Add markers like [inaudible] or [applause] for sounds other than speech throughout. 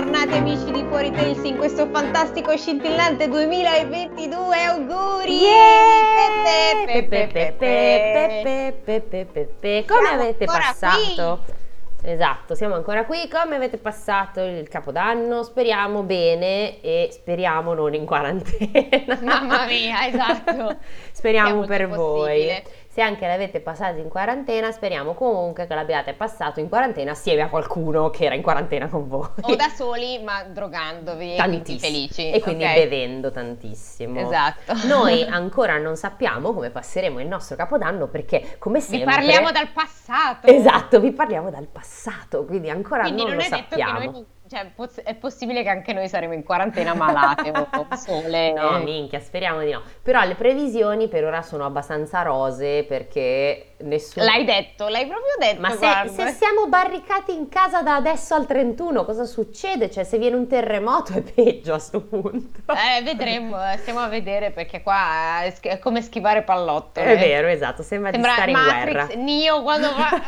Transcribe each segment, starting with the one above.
Bentornati amici di Fuori Tales in questo fantastico scintillante 2022, auguri! Pepe, pepe, pepe, pepe, pepe. Come Siamo avete passato? Esatto, siamo ancora qui. Come avete passato il capodanno? Speriamo bene e speriamo non in quarantena. Mamma mia, esatto. [laughs] Speriamo per voi. possibile. Se anche l'avete passato in quarantena, speriamo comunque che l'abbiate passato in quarantena assieme a qualcuno che era in quarantena con voi. O da soli, ma drogandovi, e quindi Tantissimo. felici. E quindi ok? bevendo tantissimo. Esatto. Noi [laughs] ancora non sappiamo come passeremo il nostro capodanno perché, come Vi sempre... parliamo dal passato. Esatto, vi parliamo dal passato, quindi ancora Quindi non, non, lo sappiamo. Cioè, è possibile che anche noi saremo in quarantena malate o sole. No, minchia, speriamo di no. Però le previsioni per ora sono abbastanza rose perché nessuno... L'hai detto, l'hai proprio detto. Ma se, se siamo barricati in casa da adesso al 31, cosa succede? Cioè, se viene un terremoto è peggio a sto punto. Eh, vedremo, eh, stiamo a vedere perché qua è sch- è come schivare pallottole. È vero, esatto, sembra, Sembra di stare in Matrix, guerra. Neo quando va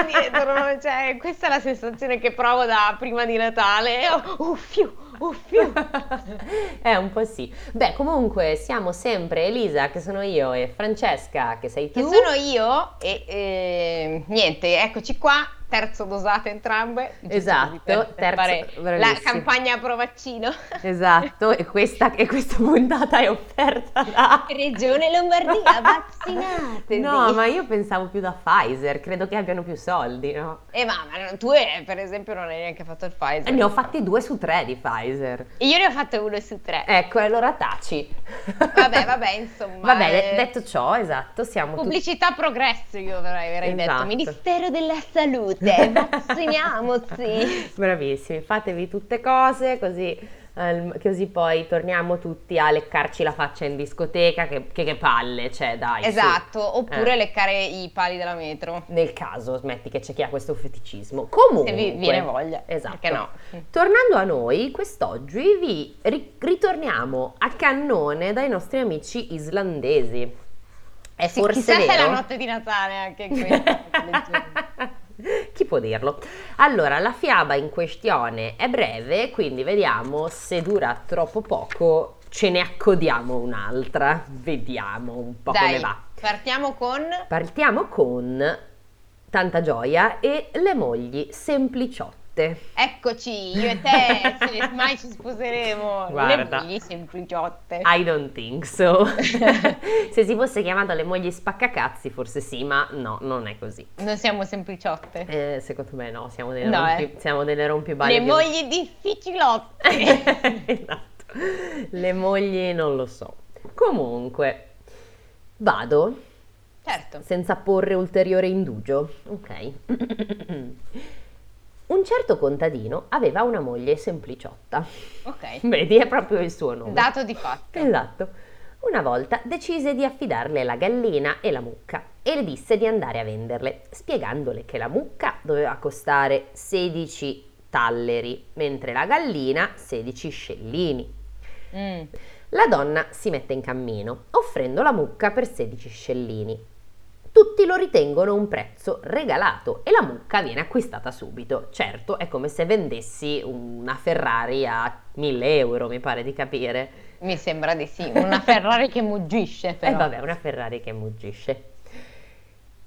indietro, cioè, questa è la sensazione che provo da prima di Natale. Oh, uffiu, uffiu. [laughs] Eh, un po' sì. Beh, comunque siamo sempre Elisa, che sono io, e Francesca, che sei Che tu. sono io e eh, niente, eccoci qua, terzo dosate entrambe. giusto Esatto, per- per terzo- fare la campagna pro vaccino. Esatto, e questa, e questa puntata è offerta da... Regione Lombardia, [laughs] vaccinate. No, ma io pensavo più da Pfizer, credo che abbiano più soldi, no? Eh, ma, ma tu eh, per esempio non hai neanche fatto il Pfizer. Ne ho fatti due su tre di Pfizer. E Io ne ho fatte uno su tre. Ecco, allora taci. Vabbè, vabbè, [laughs] insomma. Vabbè, eh, de- detto ciò, esatto, siamo tutti... Pubblicità progresso, io avrei, avrei detto. Esatto. Ministero della Salute, vacciniamoci. [laughs] Bravissimi, fatevi tutte cose così, ehm, così poi torniamo tutti a leccarci la faccia in discoteca, che, che- che palle, cioè dai. su. esatto, oppure Eh. leccare i pali della metro. Nel caso, smetti che c'è chi ha questo feticismo. Comunque, Se vi viene voglia. Esatto. Perché no? Tornando a noi, quest'oggi vi ri- ritorniamo a cannone dai nostri amici islandesi. È Sì, forse chissà se è vero? la notte di Natale anche questa. [laughs] Chi può dirlo? Allora, la fiaba in questione è breve, quindi vediamo se dura troppo poco. Ce ne accodiamo un'altra, vediamo un po' come Dai, va. partiamo con... Partiamo con Tanta Gioia e le mogli sempliciotte. Eccoci, io e te, se mai ci sposeremo. Guarda. Le mogli sempliciotte. I don't think so. [laughs] se si fosse chiamato le mogli spaccacazzi, forse sì, ma no, non è così. Non siamo sempliciotte. Eh, secondo me no, siamo delle, No, rompi, eh. siamo delle rompiballe. Le di- mogli difficilotte. [laughs] esatto. Le mogli non lo so. Comunque, vado certo. senza porre ulteriore indugio. Ok. [clears throat] Un certo contadino aveva una moglie sempliciotta. Ok. [laughs] Vedi, è proprio il suo nome. Dato di fatto. Esatto. Una volta decise di affidarle la gallina e la mucca e le disse di andare a venderle, spiegandole che la mucca doveva costare 16 talleri, mentre la gallina 16 scellini. Mm. La donna si mette in cammino, offrendo la mucca per 16 scellini. Tutti lo ritengono un prezzo regalato e la mucca viene acquistata subito. Certo, è come se vendessi una Ferrari a 1000 euro, mi pare di capire. Mi sembra di sì. Una Ferrari che muggisce E. Eh, vabbè, una Ferrari che muggisce.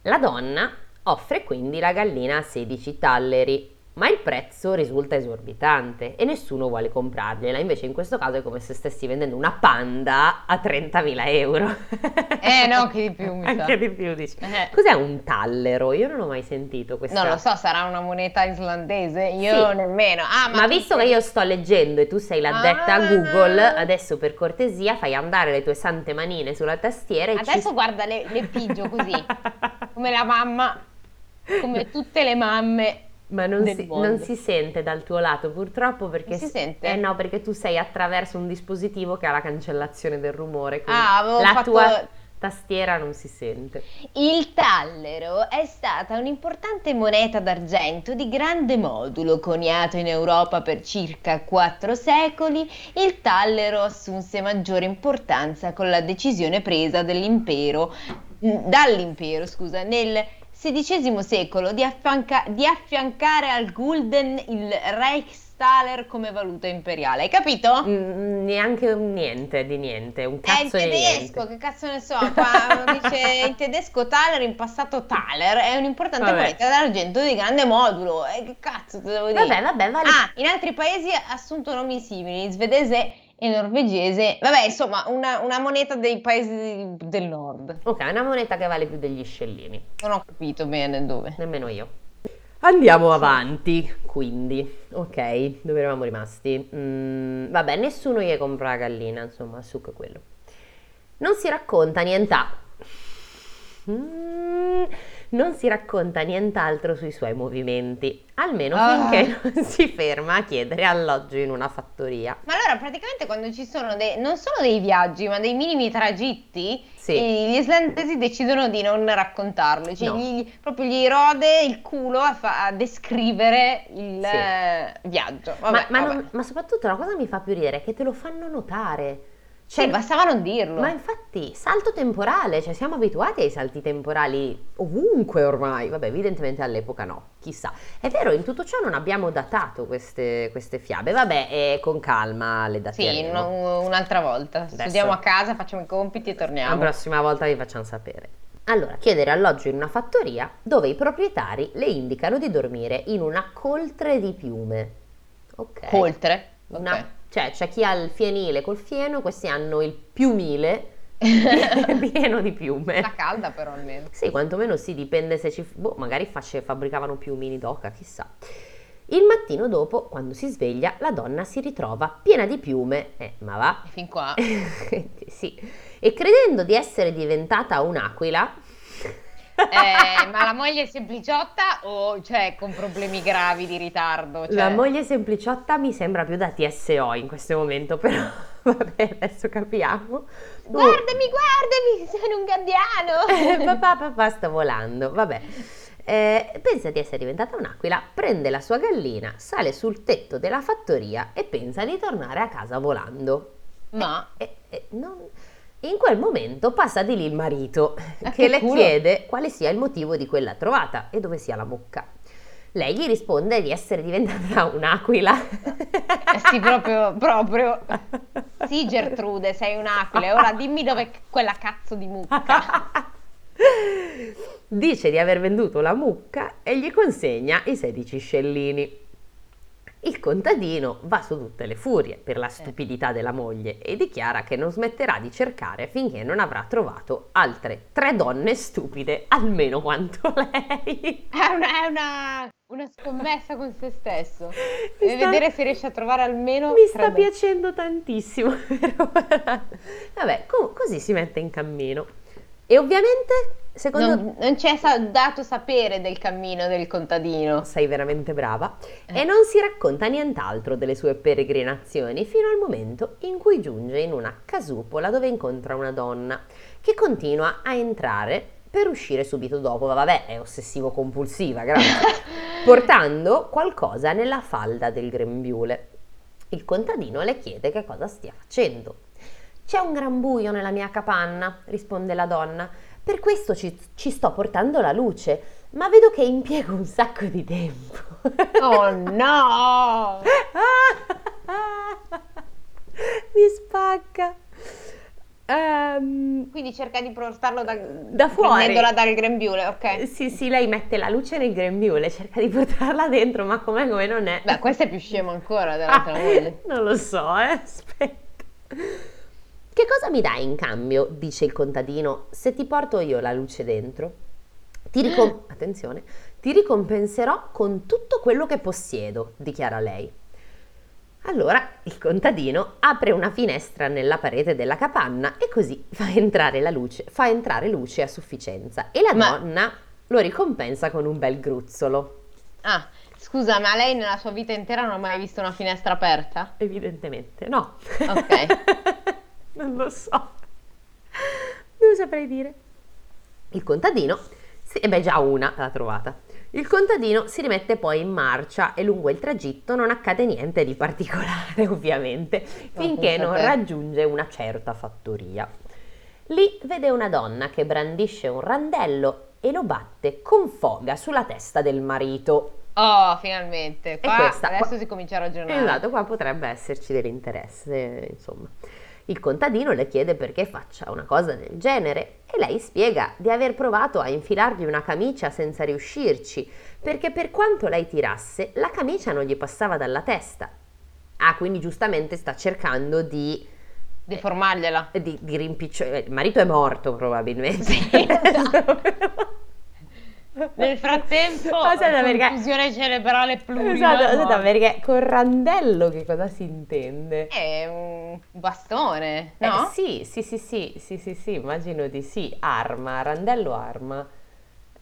La donna offre quindi la gallina a 16 talleri, ma il prezzo risulta esorbitante e nessuno vuole comprargliela. Invece in questo caso è come se stessi vendendo una panda a 30.000 euro. Eh no, che di più mi sa. Anche di più, dici. Eh. Cos'è un tallero? Io non ho mai sentito questa. Non lo so, sarà una moneta islandese? Io Sì. nemmeno. Ah, Ma, tu visto che sei- io sto leggendo e tu sei l'addetta a Ah. Google, adesso per cortesia fai andare le tue sante manine sulla tastiera e Adesso ci... guarda, le, le pigio così, [laughs] come la mamma, come tutte le mamme. Ma non si, non si sente dal tuo lato purtroppo perché... Non si sente? Eh no, perché tu sei attraverso un dispositivo che ha la cancellazione del rumore, quindi Ah, la fatto- tua tastiera non si sente. Il tallero è stata un'importante moneta d'argento di grande modulo, coniato in Europa per circa quattro secoli. Il tallero assunse maggiore importanza con la decisione presa dell'impero, mm, dall'impero, scusa, nel XVI secolo di, affianca- di affiancare al Gulden il Reichstaler come valuta imperiale. Hai capito? Mm, neanche un niente di niente, un È in cazzo di tedesco, niente. che cazzo ne so, qua [laughs] dice in tedesco Thaler, in passato Thaler, è un'importante Vabbè. moneta d'argento di grande modulo. E che cazzo te devo dire? Vabbè, vabbè, vale. Ah, in altri paesi ha assunto nomi simili, svedese e norvegese. Vabbè, insomma, una, una moneta dei paesi del nord. Ok, una moneta che vale più degli scellini. Non ho capito bene dove. Nemmeno io. Andiamo avanti, quindi, ok, dove eravamo rimasti? Mm, vabbè, nessuno gli compra la gallina, insomma, succo è quello. Non si racconta nient'altro. Non si racconta nient'altro sui suoi movimenti, almeno Ah. finché non si ferma a chiedere alloggio in una fattoria. Ma allora praticamente quando ci sono dei, non solo dei viaggi, ma dei minimi tragitti, Sì. gli islandesi decidono di non raccontarlo, cioè No. gli- proprio gli rode il culo a, fa- a descrivere il Sì. eh, viaggio. Ma, Vabbè, ma vabbè. non- ma soprattutto la cosa che mi fa più ridere è che te lo fanno notare. Sì, Cioè, bastava non dirlo. Ma infatti, salto temporale, cioè siamo abituati ai salti temporali ovunque ormai, vabbè evidentemente all'epoca no, chissà. È vero, in tutto ciò non abbiamo datato queste, queste fiabe, vabbè, e con calma le Sì, dateremo. una- un'altra volta. Adesso- Studiamo a casa, facciamo i compiti e La torniamo. prossima volta vi facciamo sapere. Allora, chiedere alloggio in una fattoria dove i proprietari le indicano di dormire in una coltre di piume. Ok. Oltre. Una- Ok. Cioè, c'è chi ha il fienile col fieno, questi hanno il piumile [laughs] pieno di piume. Sta calda però almeno. Sì, quantomeno sì, dipende se ci... Boh, magari face- fabbricavano piumini d'oca, chissà. Il mattino dopo, quando si sveglia, la donna si ritrova piena di piume. Eh, ma va? E fin qua. [laughs] sì. E credendo di essere diventata un'aquila... Eh, ma la moglie è sempliciotta o cioè con problemi gravi di ritardo? Cioè... La moglie sempliciotta mi sembra più da TSO in questo momento, però [laughs] vabbè, adesso capiamo. Guardami, guardami, sono un gabbiano! Eh, papà, papà sta volando, vabbè. Eh, pensa di essere diventata un'aquila, prende la sua gallina, sale sul tetto della fattoria e pensa di tornare a casa volando. Ma E, e non- In quel momento passa di lì il marito Ah, che che le culo. chiede quale sia il motivo di quella trovata e dove sia la mucca. Lei gli risponde di essere diventata [laughs] un'aquila. eh sì, proprio, proprio. Sì, Gertrude, sei un'aquila. Ora dimmi dov'è quella cazzo di mucca. [laughs] Dice di aver venduto la mucca e gli consegna i 16 scellini. Il contadino va su tutte le furie per la stupidità della moglie e dichiara che non smetterà di cercare finché non avrà trovato altre tre donne stupide almeno quanto [laughs] lei. È una, è una, una scommessa con se stesso. Mi Deve sta- vedere se riesce a trovare almeno. Mi sta donne. piacendo tantissimo. [laughs] Vabbè, co- così si mette in cammino. E ovviamente, secondo Non, non ci è sa- dato sapere del cammino del contadino. sei veramente brava, Eh. e non si racconta nient'altro delle sue peregrinazioni fino al momento in cui giunge in una casupola dove incontra una donna che continua a entrare per uscire subito dopo. Vabbè, è ossessivo compulsiva, grazie. [laughs] portando qualcosa nella falda del grembiule. Il contadino le chiede che cosa stia facendo. C'è un gran buio nella mia capanna, risponde la donna. Per questo ci, ci sto portando la luce, ma vedo che impiego un sacco di tempo. Oh no! [laughs] Mi spacca. Ehm, Quindi cerca di portarlo da, Da fuori. prendendola dal grembiule, ok? sì, sì, lei mette la luce nel grembiule, cerca di portarla dentro, ma com'è come non è. Beh, questa è più scema ancora dell'altra Ah, moglie. non lo so, eh. Aspetta. Che cosa mi dai in cambio, dice il contadino, se ti porto io la luce dentro? Ti ricom- attenzione, ti ricompenserò con tutto quello che possiedo, dichiara lei. Allora il contadino apre una finestra nella parete della capanna e così fa entrare la luce, fa entrare luce a sufficienza e la Ma- donna lo ricompensa con un bel gruzzolo. Ah, scusa, ma lei nella sua vita intera non ha mai visto una finestra aperta? Evidentemente no. Ok. [laughs] [laughs] non lo so. Non saprei dire. Il contadino, si- e beh già una l'ha trovata. Il contadino si rimette poi in marcia e lungo il tragitto non accade niente di particolare, [laughs] ovviamente, finché pensa non raggiunge una certa fattoria. Lì vede una donna che brandisce un randello e lo batte con foga sulla testa del marito. Oh, finalmente. Qua, questa- adesso qua- si comincia a ragionare. Esatto, qua potrebbe esserci dell'interesse, insomma. Il contadino le chiede perché faccia una cosa del genere e lei spiega di aver provato a infilargli una camicia senza riuscirci, perché per quanto lei tirasse, la camicia non gli passava dalla testa. Ah, quindi giustamente sta cercando di, Deformargliela. di, di rimpicciolire. Il marito è morto probabilmente. Sì, esatto. [laughs] Nel frattempo, Aspetta, perché- confusione cerebrale plurima. Esatto, aspetta, perché con randello che cosa si intende? È un bastone, Eh, no? sì, sì, sì, sì, sì, sì, sì, immagino di sì. Arma, randello arma.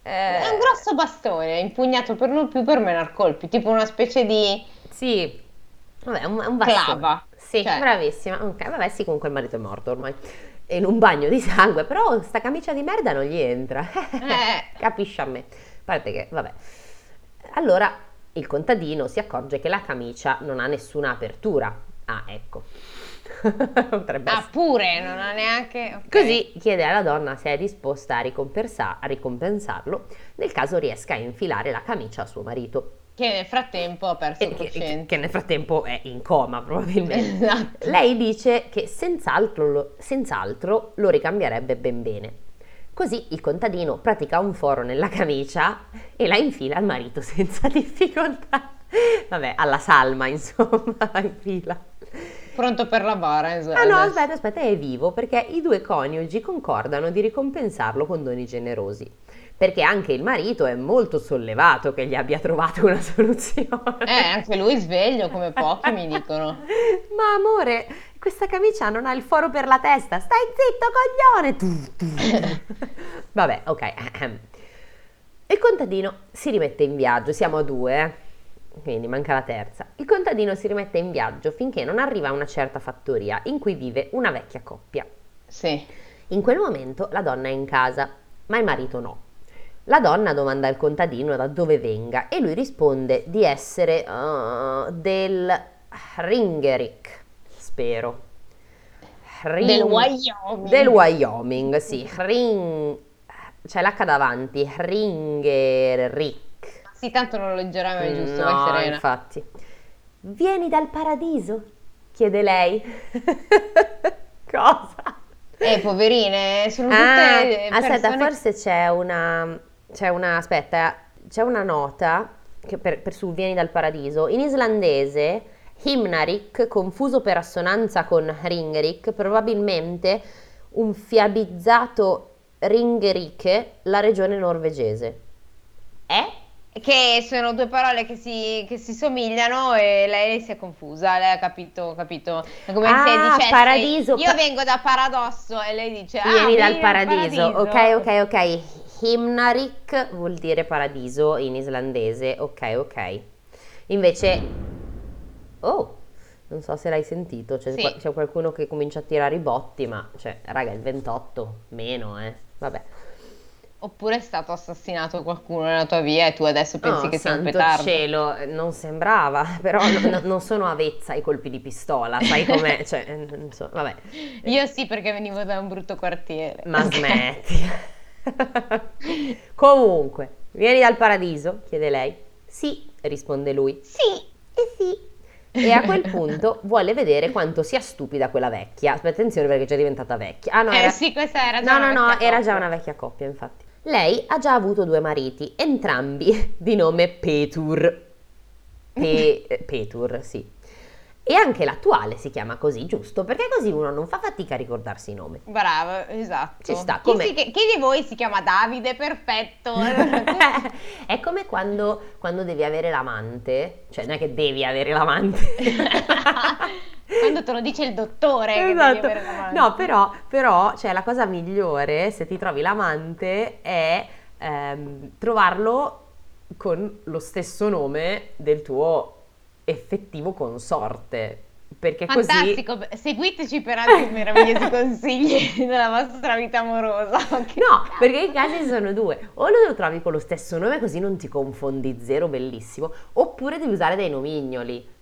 Eh, È un grosso bastone, impugnato per lo più per menar colpi, tipo una specie di Sì, vabbè, un, un bastone. clava. Sì, Cioè. bravissima. Ok, vabbè, sì, comunque il marito è morto ormai. In un bagno di sangue, però sta camicia di merda non gli entra. Eh. [laughs] Capisci a me. A parte che, vabbè. Allora il contadino si accorge che la camicia non ha nessuna apertura. Ah, ecco. [laughs] Potrebbe Ah, essere. pure, non ha neanche... ok. Così chiede alla donna se è disposta a, ricompensa- a ricompensarlo nel caso riesca a infilare la camicia a suo marito. Che nel frattempo ha perso il che, che nel frattempo è in coma probabilmente. Esatto. Lei dice che senz'altro lo, senz'altro lo ricambierebbe ben bene. Così il contadino pratica un foro nella camicia e la infila al marito [laughs] senza difficoltà. Vabbè, alla salma, insomma, [laughs] la infila. Pronto per la bara, insomma. Ah no, adesso. aspetta, aspetta, è vivo perché i due coniugi concordano di ricompensarlo con doni generosi. Perché anche il marito è molto sollevato che gli abbia trovato una [laughs] soluzione. Eh, anche lui sveglio come pochi mi dicono. Ma amore, questa camicia non ha il foro per la testa. Stai zitto, coglione! [laughs] Vabbè, ok. Il contadino si rimette in viaggio, siamo a due, eh? Quindi manca la terza. Il contadino si rimette in viaggio finché non arriva a una certa fattoria in cui vive una vecchia coppia. Sì. In quel momento la donna è in casa, ma il marito no. La donna domanda al contadino da dove venga e lui risponde di essere uh, del Ringerick, spero. Ring- Del Wyoming. Del Wyoming, sì. Ring... C'è l'H davanti, Ringerick. Sì, tanto non lo leggerai mai giusto, vai No, serena. infatti. Vieni dal paradiso? chiede lei. [laughs] Cosa? Eh, poverine, sono tutte Ah, persone... aspetta, forse c'è una, c'è una, aspetta, c'è una nota che per, per sul Vieni dal paradiso. In islandese, Himnarik, confuso per assonanza con Ringerik, probabilmente un fiabizzato Ringerike, la regione norvegese. Eh? Che sono due parole che si, che si somigliano e lei si è confusa, lei ha capito, capito. È come Ah, se dicesse paradiso, io vengo da Paradosso e lei dice ah, Vieni dal dal paradiso. Ok, ok, ok. Himnarik vuol dire paradiso in islandese. Ok, ok. Invece, oh, non so se l'hai sentito. C'è, Sì. c'è qualcuno che comincia a tirare i botti, ma cioè, raga, il 28 meno, eh. Vabbè. Oppure è stato assassinato qualcuno nella tua via e tu adesso pensi Oh, che sia un petardo. cielo, non sembrava, [laughs] però no- no- non sono avezza ai colpi di pistola, sai com'è? [laughs] Cioè, eh, non so, vabbè. Io sì, perché venivo da un brutto quartiere. Ma [laughs] smetti. Comunque, vieni dal paradiso? chiede lei. Sì, risponde lui. Sì, e sì. E a quel punto vuole vedere quanto sia stupida quella vecchia. Aspetta, attenzione perché è già diventata vecchia. Ah no, Eh era... sì, questa era già No, no, no, vecchia era già coppia. una vecchia coppia, infatti. Lei ha già avuto due mariti, entrambi [laughs] di nome Petur. Pe- eh, Petur, sì. E anche l'attuale si chiama così, giusto? Perché così uno non fa fatica a ricordarsi il nome. Bravo, esatto. Ci sta, Chi, si- chi di voi si chiama Davide? Perfetto. [laughs] è come quando, quando devi avere l'amante, cioè non è che devi avere l'amante. [laughs] Quando te lo dice il dottore Esatto. No, però, però cioè, la cosa migliore se ti trovi l'amante è ehm, trovarlo con lo stesso nome del tuo effettivo consorte. Perché così... Fantastico, seguiteci per altri [laughs] meravigliosi consigli della vostra vita amorosa. ok? No, perché i casi sono due. O lo trovi con lo stesso nome così non ti confondi, zero bellissimo, oppure devi usare dei nomignoli.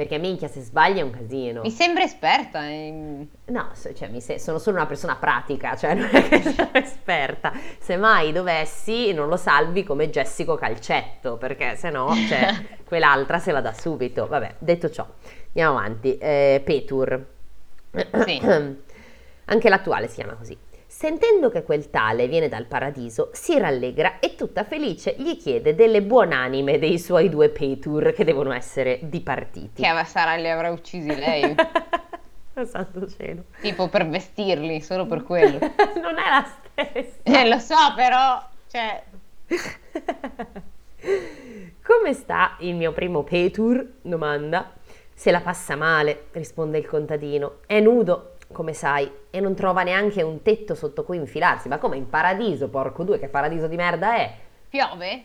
Perché minchia, se sbagli è un casino. Mi sembra esperta. In... No, cioè, mi se- sono solo una persona pratica, cioè [laughs] non è che sono esperta. Se mai dovessi, non lo salvi come Jessico Calcetto, perché se no, cioè, [laughs] quell'altra se la dà subito. Vabbè, detto ciò, andiamo avanti. Eh, Petur. Sì. [clears throat] Anche l'attuale si chiama così. Sentendo che quel tale viene dal paradiso, si rallegra e tutta felice gli chiede delle buonanime dei suoi due Petur che devono essere dipartiti. Che sarà li avrà uccisi lei. [laughs] Santo cielo. tipo per vestirli, solo per quello. [laughs] non è la stessa. Eh, lo so, però, cioè... [laughs] Come sta il mio primo Petur? domanda. Se la passa male, risponde il contadino. È nudo, come sai, e non trova neanche un tetto sotto cui infilarsi. Ma come in paradiso, porco due, che paradiso di merda è? Piove?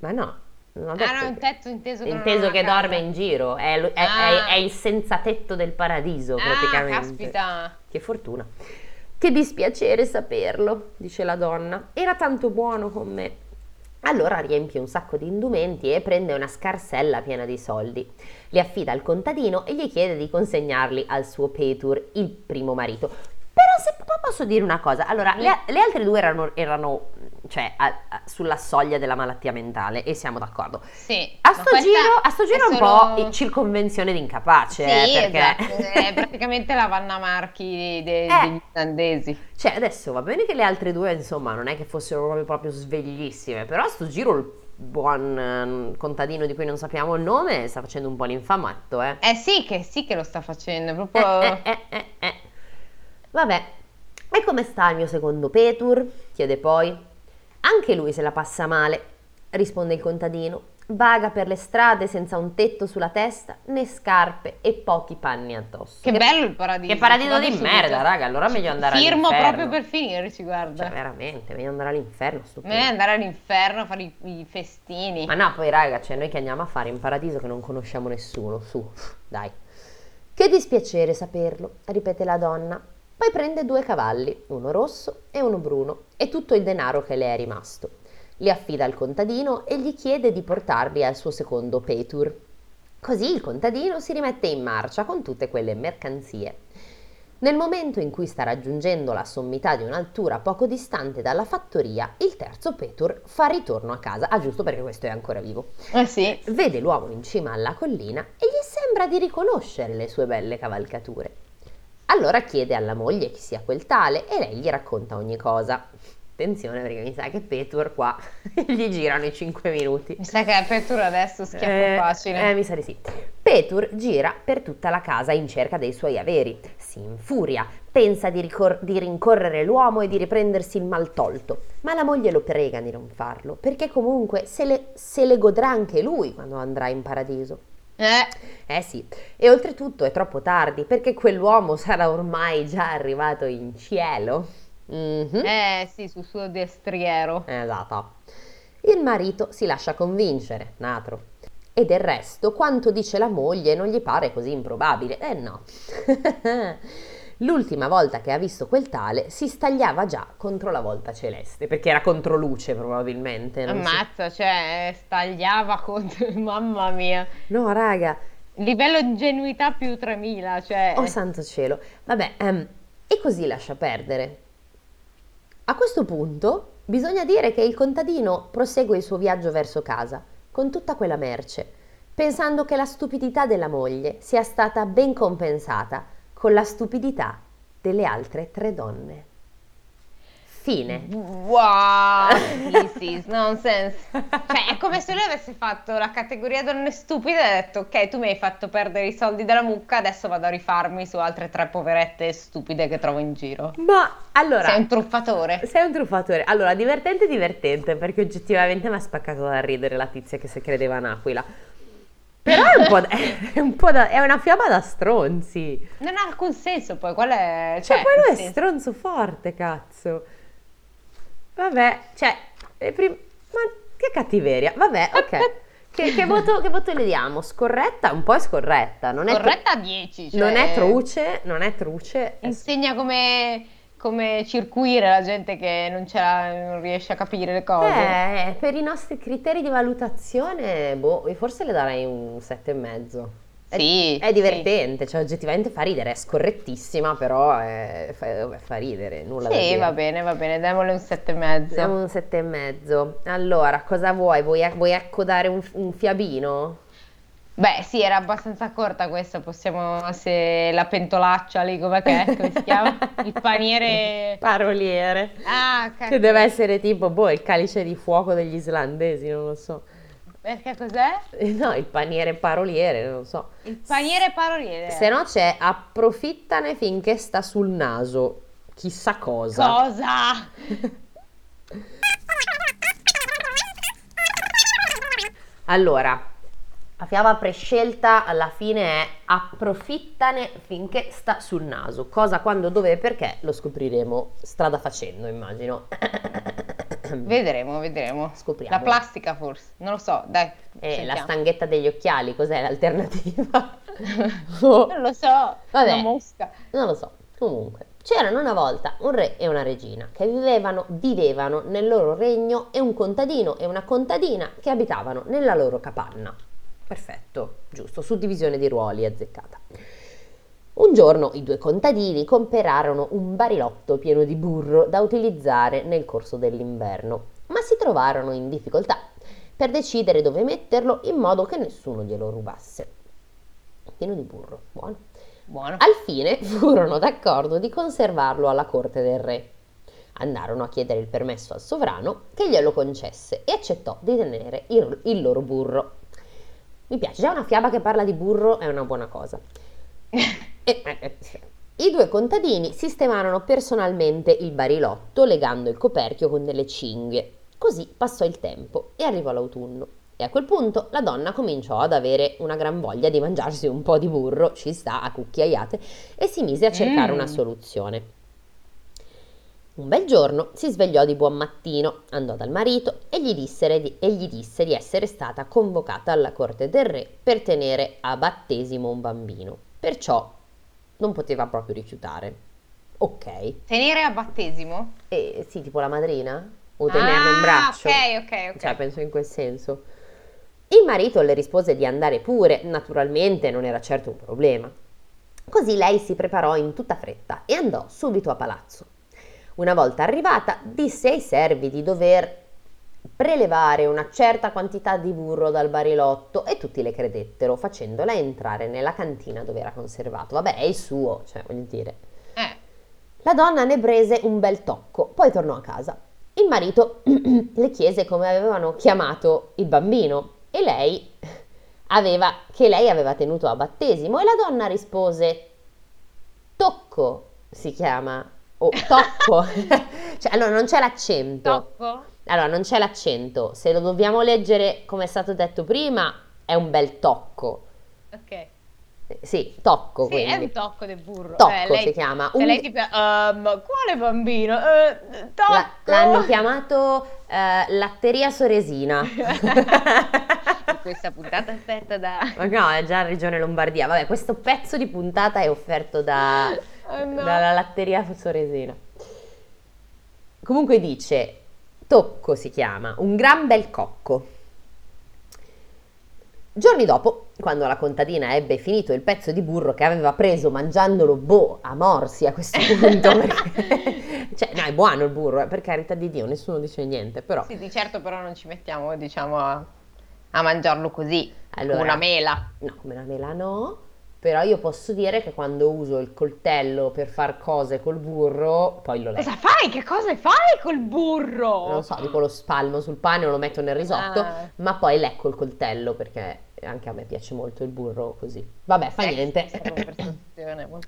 Ma no, non ho Ah, detto no, che- un tetto inteso che inteso che dorme in giro, è, è- Ah. è- è il senza tetto del paradiso Ah, praticamente. caspita. Che fortuna. Che dispiacere saperlo, dice la donna. Era tanto buono con me. Allora riempie un sacco di indumenti e prende una scarsella piena di soldi. Li affida al contadino e gli chiede di consegnarli al suo Petur, il primo marito. Però se po- posso dire una cosa, allora le, le altre due erano, erano, cioè, a- a- sulla soglia della malattia mentale e siamo d'accordo. Sì. A sto, giro, a sto giro è un solo- po' circonvenzione di incapace, Sì, eh, perché... esatto, è [laughs] praticamente la Vanna Marchi de- Eh. degli islandesi. Cioè, adesso va bene che le altre due, insomma, non è che fossero proprio, proprio sveglissime, però a sto giro il buon eh, contadino di cui non sappiamo il nome sta facendo un po' l'infamatto, eh. Eh sì, che sì che lo sta facendo, proprio... Eh, eh, eh, eh, eh. Vabbè, e come sta il mio secondo Petur? chiede poi. Anche lui se la passa male, risponde il contadino. Vaga per le strade senza un tetto sulla testa, né scarpe e pochi panni addosso. Che bello il paradiso. Che paradiso di merda, raga, allora meglio andare Firmo all'inferno. proprio per finirci, guarda. Cioè, veramente, meglio andare all'inferno, sto Me andare all'inferno a fare i, i festini. Ma no, poi raga, cioè noi che andiamo a fare in paradiso che non conosciamo nessuno, su, dai. Che dispiacere saperlo, ripete la donna. Poi prende due cavalli, uno rosso e uno bruno, e tutto il denaro che le è rimasto. Li affida al contadino e gli chiede di portarli al suo secondo Petur. Così il contadino si rimette in marcia con tutte quelle mercanzie. Nel momento in cui sta raggiungendo la sommità di un'altura poco distante dalla fattoria, il terzo Petur fa ritorno a casa. Ah, giusto perché questo è ancora vivo. Eh sì. Vede l'uomo in cima alla collina e gli sembra di riconoscere le sue belle cavalcature. Allora chiede alla moglie chi sia quel tale e lei gli racconta ogni cosa. Attenzione perché mi sa che Petur qua [laughs] gli girano i 5 minuti. Mi sa che a Petur adesso schiaffo Eh, facile. eh, mi sa di sì. Petur gira per tutta la casa in cerca dei suoi averi. Si infuria, pensa di, ricor- di rincorrere l'uomo e di riprendersi il mal tolto. Ma la moglie lo prega di non farlo, perché comunque se le, se le godrà anche lui quando andrà in paradiso. Eh, Eh sì, e oltretutto è troppo tardi, perché quell'uomo sarà ormai già arrivato in cielo. Mhm. eh sì, sul suo destriero. Esatto. Il marito si lascia convincere, Natro. E del resto, quanto dice la moglie non gli pare così improbabile. Eh no. [laughs] L'ultima volta che ha visto quel tale si stagliava già contro la volta celeste, perché era contro luce probabilmente. non si- Ammazza, cioè, stagliava contro... [laughs] Mamma mia. No, raga, Livello ingenuità più 3000, cioè... oh santo cielo. Vabbè, ehm, e così lascia perdere. A questo punto bisogna dire che il contadino prosegue il suo viaggio verso casa con tutta quella merce, pensando che la stupidità della moglie sia stata ben compensata con la stupidità delle altre tre donne. Fine. Wow, [laughs] this is nonsense. Cioè, è come se lui avesse fatto la categoria donne stupide e ha detto, ok, tu mi hai fatto perdere i soldi della mucca, adesso vado a rifarmi su altre tre poverette stupide che trovo in giro. Ma allora... Sei un truffatore. Sei un truffatore. Allora, divertente divertente, perché oggettivamente mi ha spaccato da ridere la tizia che si credeva un'aquila. Però è un po', da- [laughs] [laughs] è un po' da- è una fiaba da stronzi. Non ha alcun senso poi, qual è... Cioè, Cioè, quello è senso- stronzo forte, cazzo. Vabbè, cioè, prim- ma che cattiveria. Vabbè, [laughs] ok. Che, che voto, che voto le diamo? Scorretta? Un po' è scorretta. Non è, tru- Corretta a 10. Cioè, non è truce, non è truce. Insegna come, come circuire la gente che non, non riesce a capire le cose. Eh, per i nostri criteri di valutazione, boh, forse le darei un sette e mezzo. È, Sì, è sì. divertente, cioè oggettivamente fa ridere, è scorrettissima, però è- fa, fa ridere, nulla Sì, va bene, va bene, diamole un sette e mezzo. Siamo un sette e mezzo. Allora, cosa vuoi? Vuoi, vuoi accodare un, un fiabino? Beh, sì, era abbastanza corta questa, possiamo, se la pentolaccia lì, com'è che è? Come si chiama? Il paniere... Paroliere. Ah, Che cacchio. deve essere tipo, boh, il calice di fuoco degli islandesi, non lo so. Perché cos'è? [laughs] No, il paniere paroliere, non lo so. Il paniere paroliere. Se no c'è approfittane finché sta sul naso. Chissà cosa. Cosa? Allora, la fiaba prescelta alla fine è approfittane finché sta sul naso. Cosa, quando, dove e perché lo scopriremo strada facendo, immagino. [coughs] Vedremo, vedremo. Scopriamo. La plastica forse, non lo so, dai. Eh, la stanghetta degli occhiali, cos'è l'alternativa? [laughs] Oh, Non lo so, Vabbè. una mosca. non lo so. Comunque, c'erano una volta un re e una regina che vivevano, vivevano nel loro regno e un contadino e una contadina che abitavano nella loro capanna. Perfetto, giusto, suddivisione di ruoli azzeccata. Un giorno i due contadini comperarono un barilotto pieno di burro da utilizzare nel corso dell'inverno, ma si trovarono in difficoltà per decidere dove metterlo in modo che nessuno glielo rubasse. Pieno di burro, buono. Buono. Al fine [laughs] furono d'accordo di conservarlo alla corte del re. Andarono a chiedere il permesso al sovrano che glielo concesse e accettò di tenere il, il loro burro. Mi piace, già una fiaba che parla di burro è una buona cosa. [laughs] E- eh, eh. I due contadini sistemarono personalmente il barilotto legando il coperchio con delle cinghie. Così passò il tempo e arrivò l'autunno. E a quel punto la donna cominciò ad avere una gran voglia di mangiarsi un po' di burro, ci sta a cucchiaiate, e si mise a cercare Mm. una soluzione. Un bel giorno si svegliò di buon mattino, andò dal marito e gli, dissere di, e gli disse di essere stata convocata alla corte del re per tenere a battesimo un bambino. Perciò non poteva proprio rifiutare. Ok. Tenere a battesimo? E sì, tipo la madrina? O tenerlo in Ah, braccio? ok, ok, ok. Cioè, penso in quel senso. Il marito le rispose di andare pure, naturalmente non era certo un problema. Così lei si preparò in tutta fretta e andò subito a palazzo. Una volta arrivata, disse ai servi di dover prelevare una certa quantità di burro dal barilotto e tutti le credettero, facendola entrare nella cantina dove era conservato. Vabbè, è il suo, cioè, voglio dire. Eh, La donna ne prese un bel tocco, poi tornò a casa. Il marito [clears throat] le chiese come avevano chiamato il bambino e lei [clears throat] aveva, che lei aveva tenuto a battesimo e la donna rispose Tocco si chiama o Tocco. [laughs] cioè, allora non c'è l'accento. tocco? Allora non c'è l'accento. Se lo dobbiamo leggere come è stato detto prima, è un bel tocco. Ok. Sì, tocco Sì, è quindi. un tocco del burro. Tocco Eh, lei- si chiama. Un- lei tipo, ehm, quale bambino? Eh, tocco? La- l'hanno chiamato eh, latteria soresina. [laughs] [laughs] Questa puntata è offerta da... Ma no, è già Regione Lombardia. Vabbè, questo pezzo di puntata è offerto da, Oh, no. dalla latteria soresina. Comunque dice, Tocco si chiama, un gran bel cocco. Giorni dopo, quando la contadina ebbe finito il pezzo di burro che aveva preso mangiandolo boh a morsi a questo [laughs] punto, perché, cioè, no, è buono il burro, eh, per carità di Dio, nessuno dice niente, però Sì, di certo però non ci mettiamo, diciamo, a, a mangiarlo così, Allora- come una mela. No, come la mela no, però io posso dire che quando uso il coltello per far cose col burro, poi lo leggo. Cosa fai? Che cosa fai col burro? Non lo so, tipo lo spalmo sul pane o lo metto nel risotto, Ah. ma poi lecco il coltello perché anche a me piace molto il burro così. Vabbè, fa Sexy niente.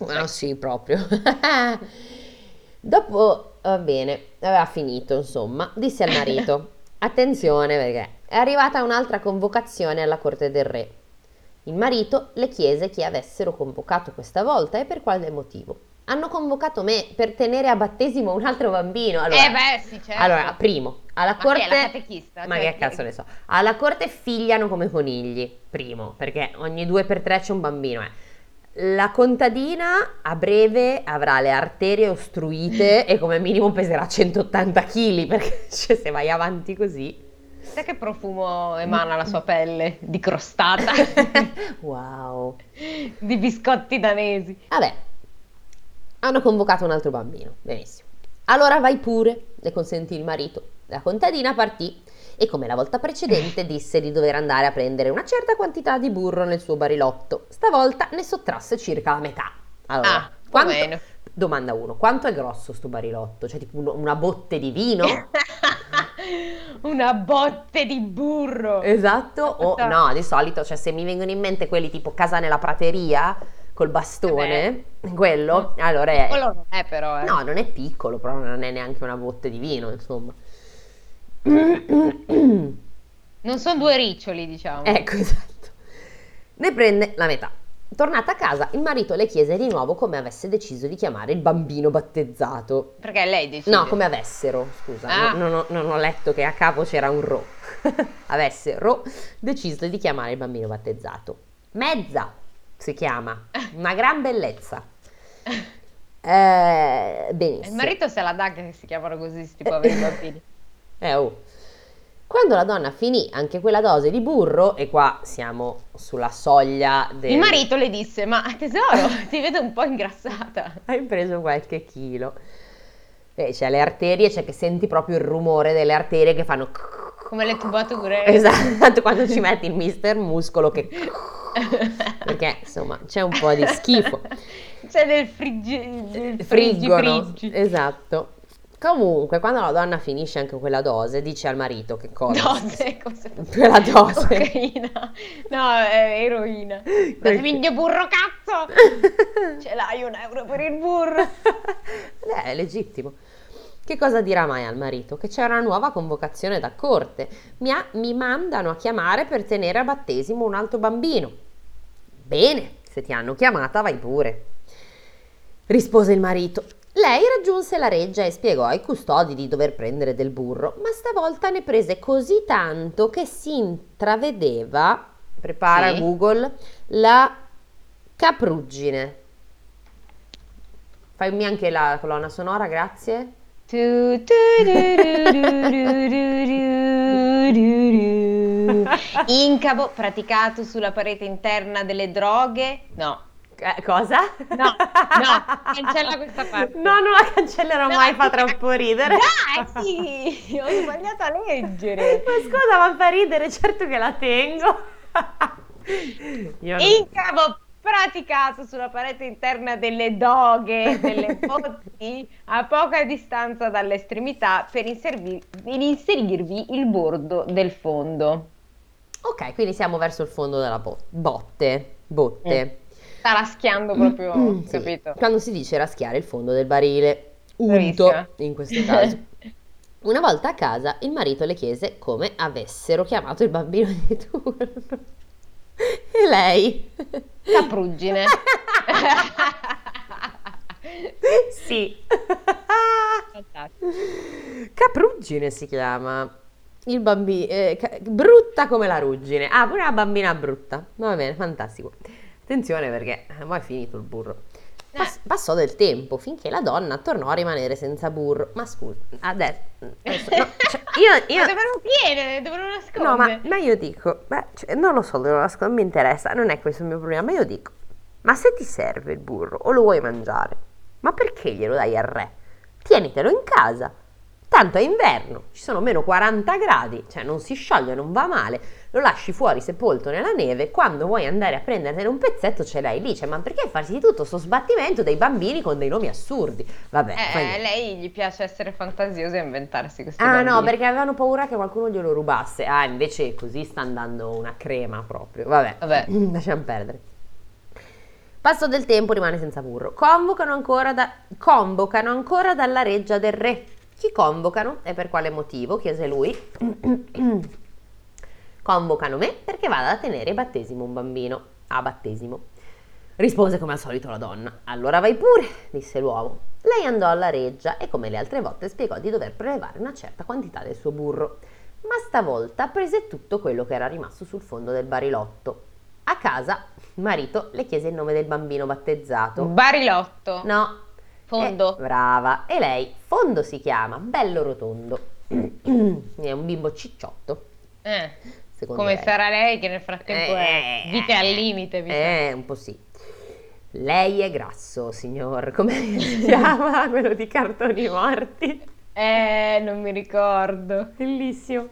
Ah sexy. sì, proprio. [laughs] Dopo, va bene, aveva finito, insomma, disse al marito, [laughs] attenzione perché è arrivata un'altra convocazione alla corte del re. Il marito le chiese chi avessero convocato questa volta e per quale motivo. Hanno convocato me per tenere a battesimo un altro bambino. Allora, eh beh, sì, certo. allora, primo, alla Ma che corte... catechista? Ma Cioè, che cazzo ne so. Alla corte figliano come conigli, primo, perché ogni due per tre c'è un bambino. eh. La contadina a breve avrà le arterie ostruite [laughs] e come minimo peserà 180 kg, perché cioè, [laughs] se vai avanti così... Sai che profumo emana la sua pelle di crostata? [laughs] wow. Di biscotti danesi. Vabbè, hanno convocato un altro bambino. Benissimo. Allora vai pure, le consentì il marito. La contadina partì e come la volta precedente disse di dover andare a prendere una certa quantità di burro nel suo barilotto. Stavolta ne sottrasse circa la metà. Allora, Ah, quanto, meno. domanda 1, quanto è grosso sto barilotto? Cioè tipo uno- una botte di vino? [laughs] Una botte di burro. Esatto, o no, di solito, cioè se mi vengono in mente quelli tipo casa nella prateria col bastone, quello, allora è... Quello non è però, eh. No, non è piccolo, però non è neanche una botte di vino, insomma. Non sono due riccioli, diciamo. Ecco, esatto. Ne prende la metà. Tornata a casa, il marito le chiese di nuovo come avesse deciso di chiamare il bambino battezzato. Perché lei decide. No, come avessero, scusa, Ah. non, non ho, non ho letto che a capo c'era un ro. [laughs] avessero deciso di chiamare il bambino battezzato. Mezza si chiama, una gran bellezza. [laughs] Eh, benissimo. Il marito se la dà che si chiamano così, sti poveri [laughs] bambini. Eh, oh. Quando la donna finì anche quella dose di burro, e qua siamo sulla soglia del... Il marito le disse, ma tesoro, [laughs] ti vedo un po' ingrassata. Hai preso qualche chilo. E c'è le arterie, c'è che senti proprio il rumore delle arterie che fanno... [laughs] Come le tubature. Esatto, quando ci [laughs] metti il mister muscolo che... Perché insomma c'è un po' di schifo. C'è del friggi... del friggi, friggi. Esatto. Comunque, quando la donna finisce anche quella dose, dice al marito che cosa? Dose, [laughs] cosa? Quella dose. Cocaina. No, è eroina. Mio burro, cazzo! Ce l'hai un euro per il burro? [laughs] Eh, è legittimo. Che cosa dirà mai al marito? Che c'è una nuova convocazione da corte. Mi, ha- mi mandano a chiamare per tenere a battesimo un altro bambino. Bene, se ti hanno chiamata vai pure. Rispose il marito. Lei raggiunse la reggia e spiegò ai custodi di dover prendere del burro, ma stavolta ne prese così tanto che si intravedeva, prepara Sì. Google, la capruggine. Fammi anche la colonna sonora, grazie. Incavo praticato sulla parete interna delle droghe? No. Eh, cosa? No, no, [laughs] cancella questa parte. No, non la cancellerò No, mai, fa troppo ridere. Dai, ho sbagliato a leggere. Ma scusa, ma fa ridere, certo che la tengo. Io non- Incavo praticato sulla parete interna delle doghe, delle [laughs] botti, a poca distanza dalle estremità per, inservi- inserirvi il bordo del fondo. Ok, quindi siamo verso il fondo della bo- botte. Botte. Sta raschiando proprio, Mm, sì. capito? Quando si dice raschiare il fondo del barile. Unto, Bravissima. in questo caso. [laughs] Una volta a casa, il marito le chiese come avessero chiamato il bambino di turno. [laughs] E lei? Capruggine. [laughs] sì. Fantastico. Capruggine si chiama. Il bambino. brutta come la ruggine. Ah, pure una bambina brutta. Va bene, fantastico. Attenzione perché poi è finito il burro. Pass- passò del tempo finché la donna tornò a rimanere senza burro. Ma scusa, adesso. adesso- no, cioè, io, [laughs] io- Ma dove non viene? Dove non nasconde? No, ma, ma io dico, beh, cioè, non lo so, dove lo nascondo, non mi interessa, non è questo il mio problema, ma io dico, ma se ti serve il burro o lo vuoi mangiare, ma perché glielo dai al re? Tienitelo in casa, tanto è inverno, ci sono meno 40 gradi, cioè non si scioglie, non va male, lo lasci fuori sepolto nella neve, quando vuoi andare a prendertene un pezzetto ce l'hai lì, cioè, ma perché farsi di tutto sto sbattimento dei bambini con dei nomi assurdi? Vabbè, Eh, niente. lei gli piace essere fantasiosa e inventarsi questi Ah no, bambini. perché avevano paura che qualcuno glielo rubasse. Ah, invece così sta andando una crema proprio. Vabbè, Vabbè. [laughs] lasciamo perdere. Passo del tempo rimane senza burro. Convocano ancora, da- convocano ancora dalla reggia del re. Chi convocano e per quale motivo? chiese lui. [clears throat] convocano me perché vada a tenere battesimo un bambino. A battesimo. Rispose come al solito la donna. Allora vai pure, disse l'uomo. Lei andò alla reggia e come le altre volte spiegò di dover prelevare una certa quantità del suo burro. Ma stavolta prese tutto quello che era rimasto sul fondo del barilotto. A casa, il marito le chiese il nome del bambino battezzato. Barilotto. No. Fondo. Eh, brava. E lei, Fondo si chiama, bello rotondo. [clears throat] È un bimbo cicciotto. Eh, Secondo come lei. sarà lei che nel frattempo è Eh, vita al limite, mi sa. Eh, un po' sì. Lei è grasso, signor. Come si chiama [laughs] quello di cartoni morti? Eh, non mi ricordo. Bellissimo.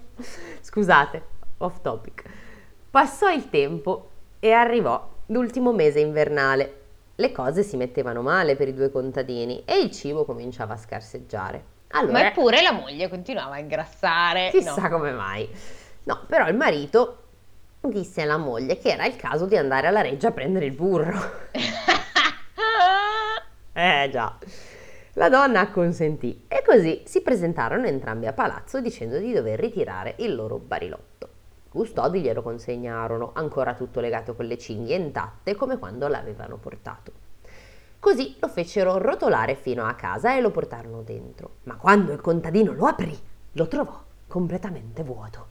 Scusate, off topic. Passò il tempo e arrivò l'ultimo mese invernale. Le cose si mettevano male per i due contadini e il cibo cominciava a scarseggiare. Ma Allora, eppure la moglie continuava a ingrassare. chissà No. come mai. No, però il marito disse alla moglie che era il caso di andare alla reggia a prendere il burro. [laughs] Eh già. La donna acconsentì e così si presentarono entrambi a palazzo dicendo di dover ritirare il loro barilotto. Custodi glielo consegnarono, ancora tutto legato con le cinghie intatte come quando l'avevano portato. Così lo fecero rotolare fino a casa e lo portarono dentro. Ma quando il contadino lo aprì, lo trovò completamente vuoto.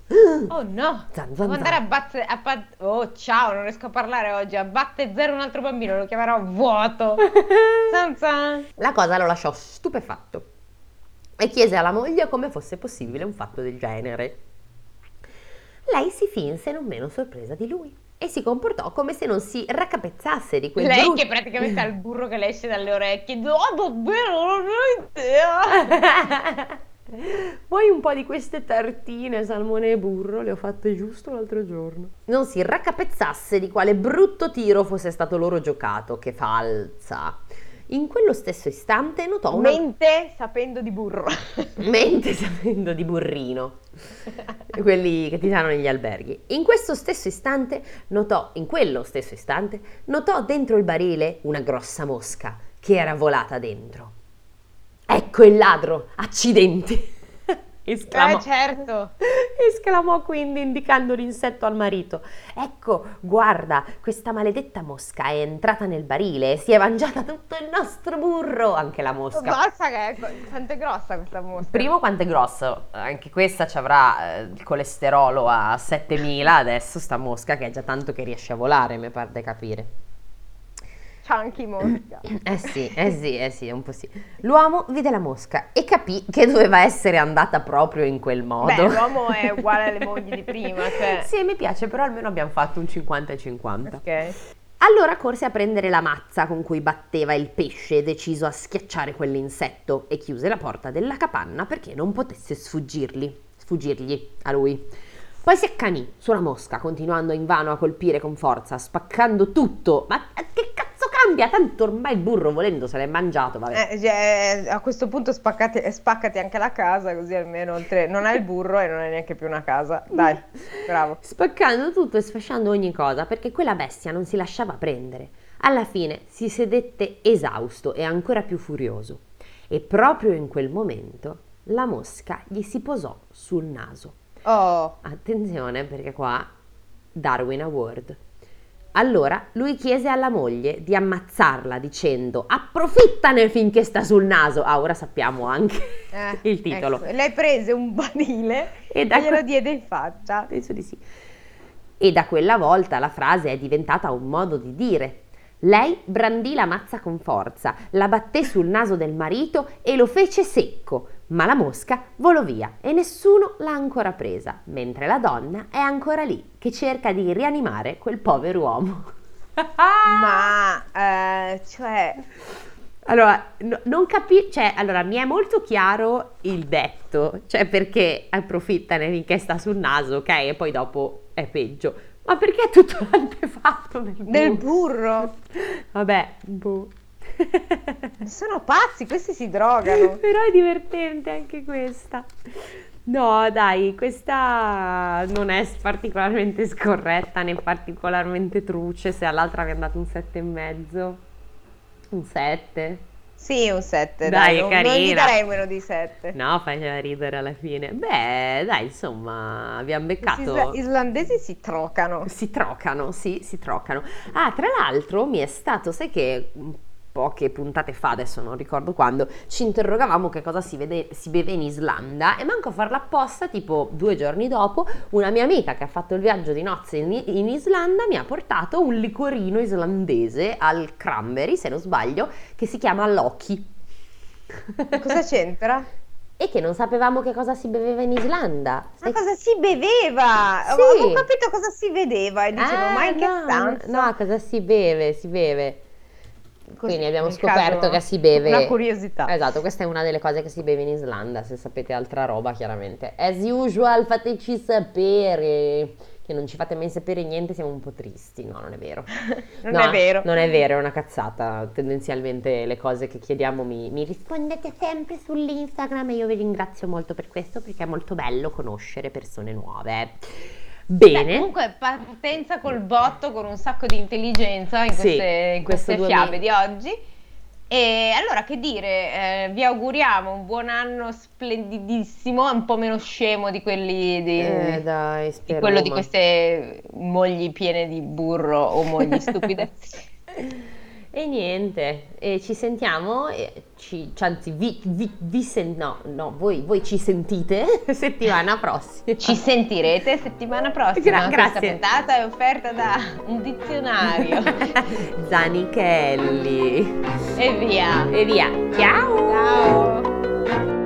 Oh no! Zan, zan, Devo andare a battere. A bat- oh, ciao, non riesco a parlare oggi. A batte zero un altro bambino, lo chiamerò vuoto. [laughs] Zan zan. La cosa lo lasciò stupefatto e chiese alla moglie come fosse possibile un fatto del genere. Lei si finse non meno sorpresa di lui e si comportò come se non si raccapezzasse di quel Lei brutto- che praticamente ha il burro che le esce dalle orecchie. No, davvero, non ho idea. [laughs] Vuoi un po' di queste tartine, salmone e burro? Le ho fatte giusto l'altro giorno. Non si raccapezzasse di quale brutto tiro fosse stato loro giocato. Che falsa! In quello stesso istante notò una... Mente sapendo di burro. [laughs] mente sapendo di burrino. [laughs] quelli che ti danno negli alberghi. In questo stesso istante notò, in quello stesso istante, notò dentro il barile una grossa mosca che era volata dentro. Ecco il ladro, accidenti! [laughs] esclamò. Eh, certo. [laughs] Esclamò quindi indicando l'insetto al marito. Ecco, guarda, questa maledetta mosca è entrata nel barile e si è mangiata tutto il nostro burro, anche la mosca. Basta che è, quanto è grossa questa mosca. Primo quanto è grosso, anche questa ci avrà eh, il colesterolo a 7000, adesso sta mosca che è già tanto che riesce a volare, mi pare di capire. Chunky mosca. Eh sì, eh sì, eh sì, un po' sì. L'uomo vide la mosca e capì che doveva essere andata proprio in quel modo. Beh, l'uomo è uguale alle mogli di prima, [laughs] cioè. Sì, mi piace, però almeno abbiamo fatto un 50 e 50. Ok. Allora corse a prendere la mazza con cui batteva il pesce, deciso a schiacciare quell'insetto, e chiuse la porta della capanna perché non potesse sfuggirgli, sfuggirgli a lui. Poi si accanì sulla mosca, continuando invano a colpire con forza, spaccando tutto. Ma che cazzo cambia? Tanto ormai il burro volendo se l'è mangiato. Eh, cioè, a questo punto spaccate, spaccati anche la casa, così almeno oltre, non hai il burro e non hai neanche più una casa. Dai, [laughs] bravo. Spaccando tutto e sfasciando ogni cosa perché quella bestia non si lasciava prendere. Alla fine si sedette esausto e ancora più furioso. E proprio in quel momento la mosca gli si posò sul naso. Oh, Attenzione perché qua Darwin Award. Allora lui chiese alla moglie di ammazzarla dicendo approfittane finché sta sul naso. Ah, ora sappiamo anche eh, [laughs] il titolo. ecco. Lei prese un barile E e glielo que- diede in faccia. Penso di sì. E da quella volta la frase è diventata un modo di dire. Lei brandì la mazza con forza, la batté sul naso del marito e lo fece secco, ma la mosca volò via e nessuno l'ha ancora presa, mentre la donna è ancora lì che cerca di rianimare quel povero uomo. [laughs] Ma, eh, cioè, Allora, no- non capisco, cioè, allora mi è molto chiaro il detto, cioè perché approfittane finché sta sul naso, ok, e poi dopo è peggio. Ma perché è tutto [laughs] l'antefatto del burro? del burro. Vabbè, boh. [laughs] Sono pazzi, questi si drogano. [laughs] Però è divertente anche questa. No, dai, questa non è particolarmente scorretta né particolarmente truce. Se all'altra abbiamo dato un sette e mezzo, un 7. Sì, un 7, Dai, dai, non, non gli carina. darei meno di 7. No, faceva ridere alla fine. Beh, dai, insomma, abbiamo beccato. isla- islandesi si trocano. Si trocano, sì, si trocano. Ah, tra l'altro mi è stato, sai che poche puntate fa, adesso non ricordo quando, ci interrogavamo che cosa si, vede- si beve in Islanda e manco a farla apposta, tipo due giorni dopo, una mia amica che ha fatto il viaggio di nozze in, in Islanda mi ha portato un liquorino islandese al cranberry, se non sbaglio, che si chiama Loki. Cosa c'entra? [laughs] E che non sapevamo che cosa si beveva in Islanda. Ma cosa si beveva? Sì. Ho capito cosa si vedeva e dicevo, Eh, ma in che no, senso? No, cosa si beve? Si beve. Così, Quindi abbiamo scoperto che si beve. Una curiosità. Esatto, questa è una delle cose che si beve in Islanda, se sapete altra roba chiaramente. As usual, fateci sapere. Che non ci fate mai sapere niente, siamo un po' tristi. No, non è vero. [laughs] non No, è vero. Non è vero, è una cazzata. Tendenzialmente le cose che chiediamo mi, mi rispondete sempre sull'Instagram e io vi ringrazio molto per questo perché è molto bello conoscere persone nuove. Beh, Bene. comunque partenza col botto con un sacco di intelligenza in Sì, queste, in questo queste 2000 fiabe di oggi. E allora che dire, eh, vi auguriamo un buon anno splendidissimo, un po' meno scemo di quelli di, Eh, dai, di quello di queste mogli piene di burro o mogli [laughs] stupide. E niente, e ci sentiamo, e ci, anzi vi, vi, vi sen- no, no, voi, voi ci sentite [laughs] settimana prossima. Ci sentirete settimana prossima. Gra- Questa grazie. puntata è offerta da un dizionario. [laughs] Zanichelli. e via. E via. Ciao! Ciao.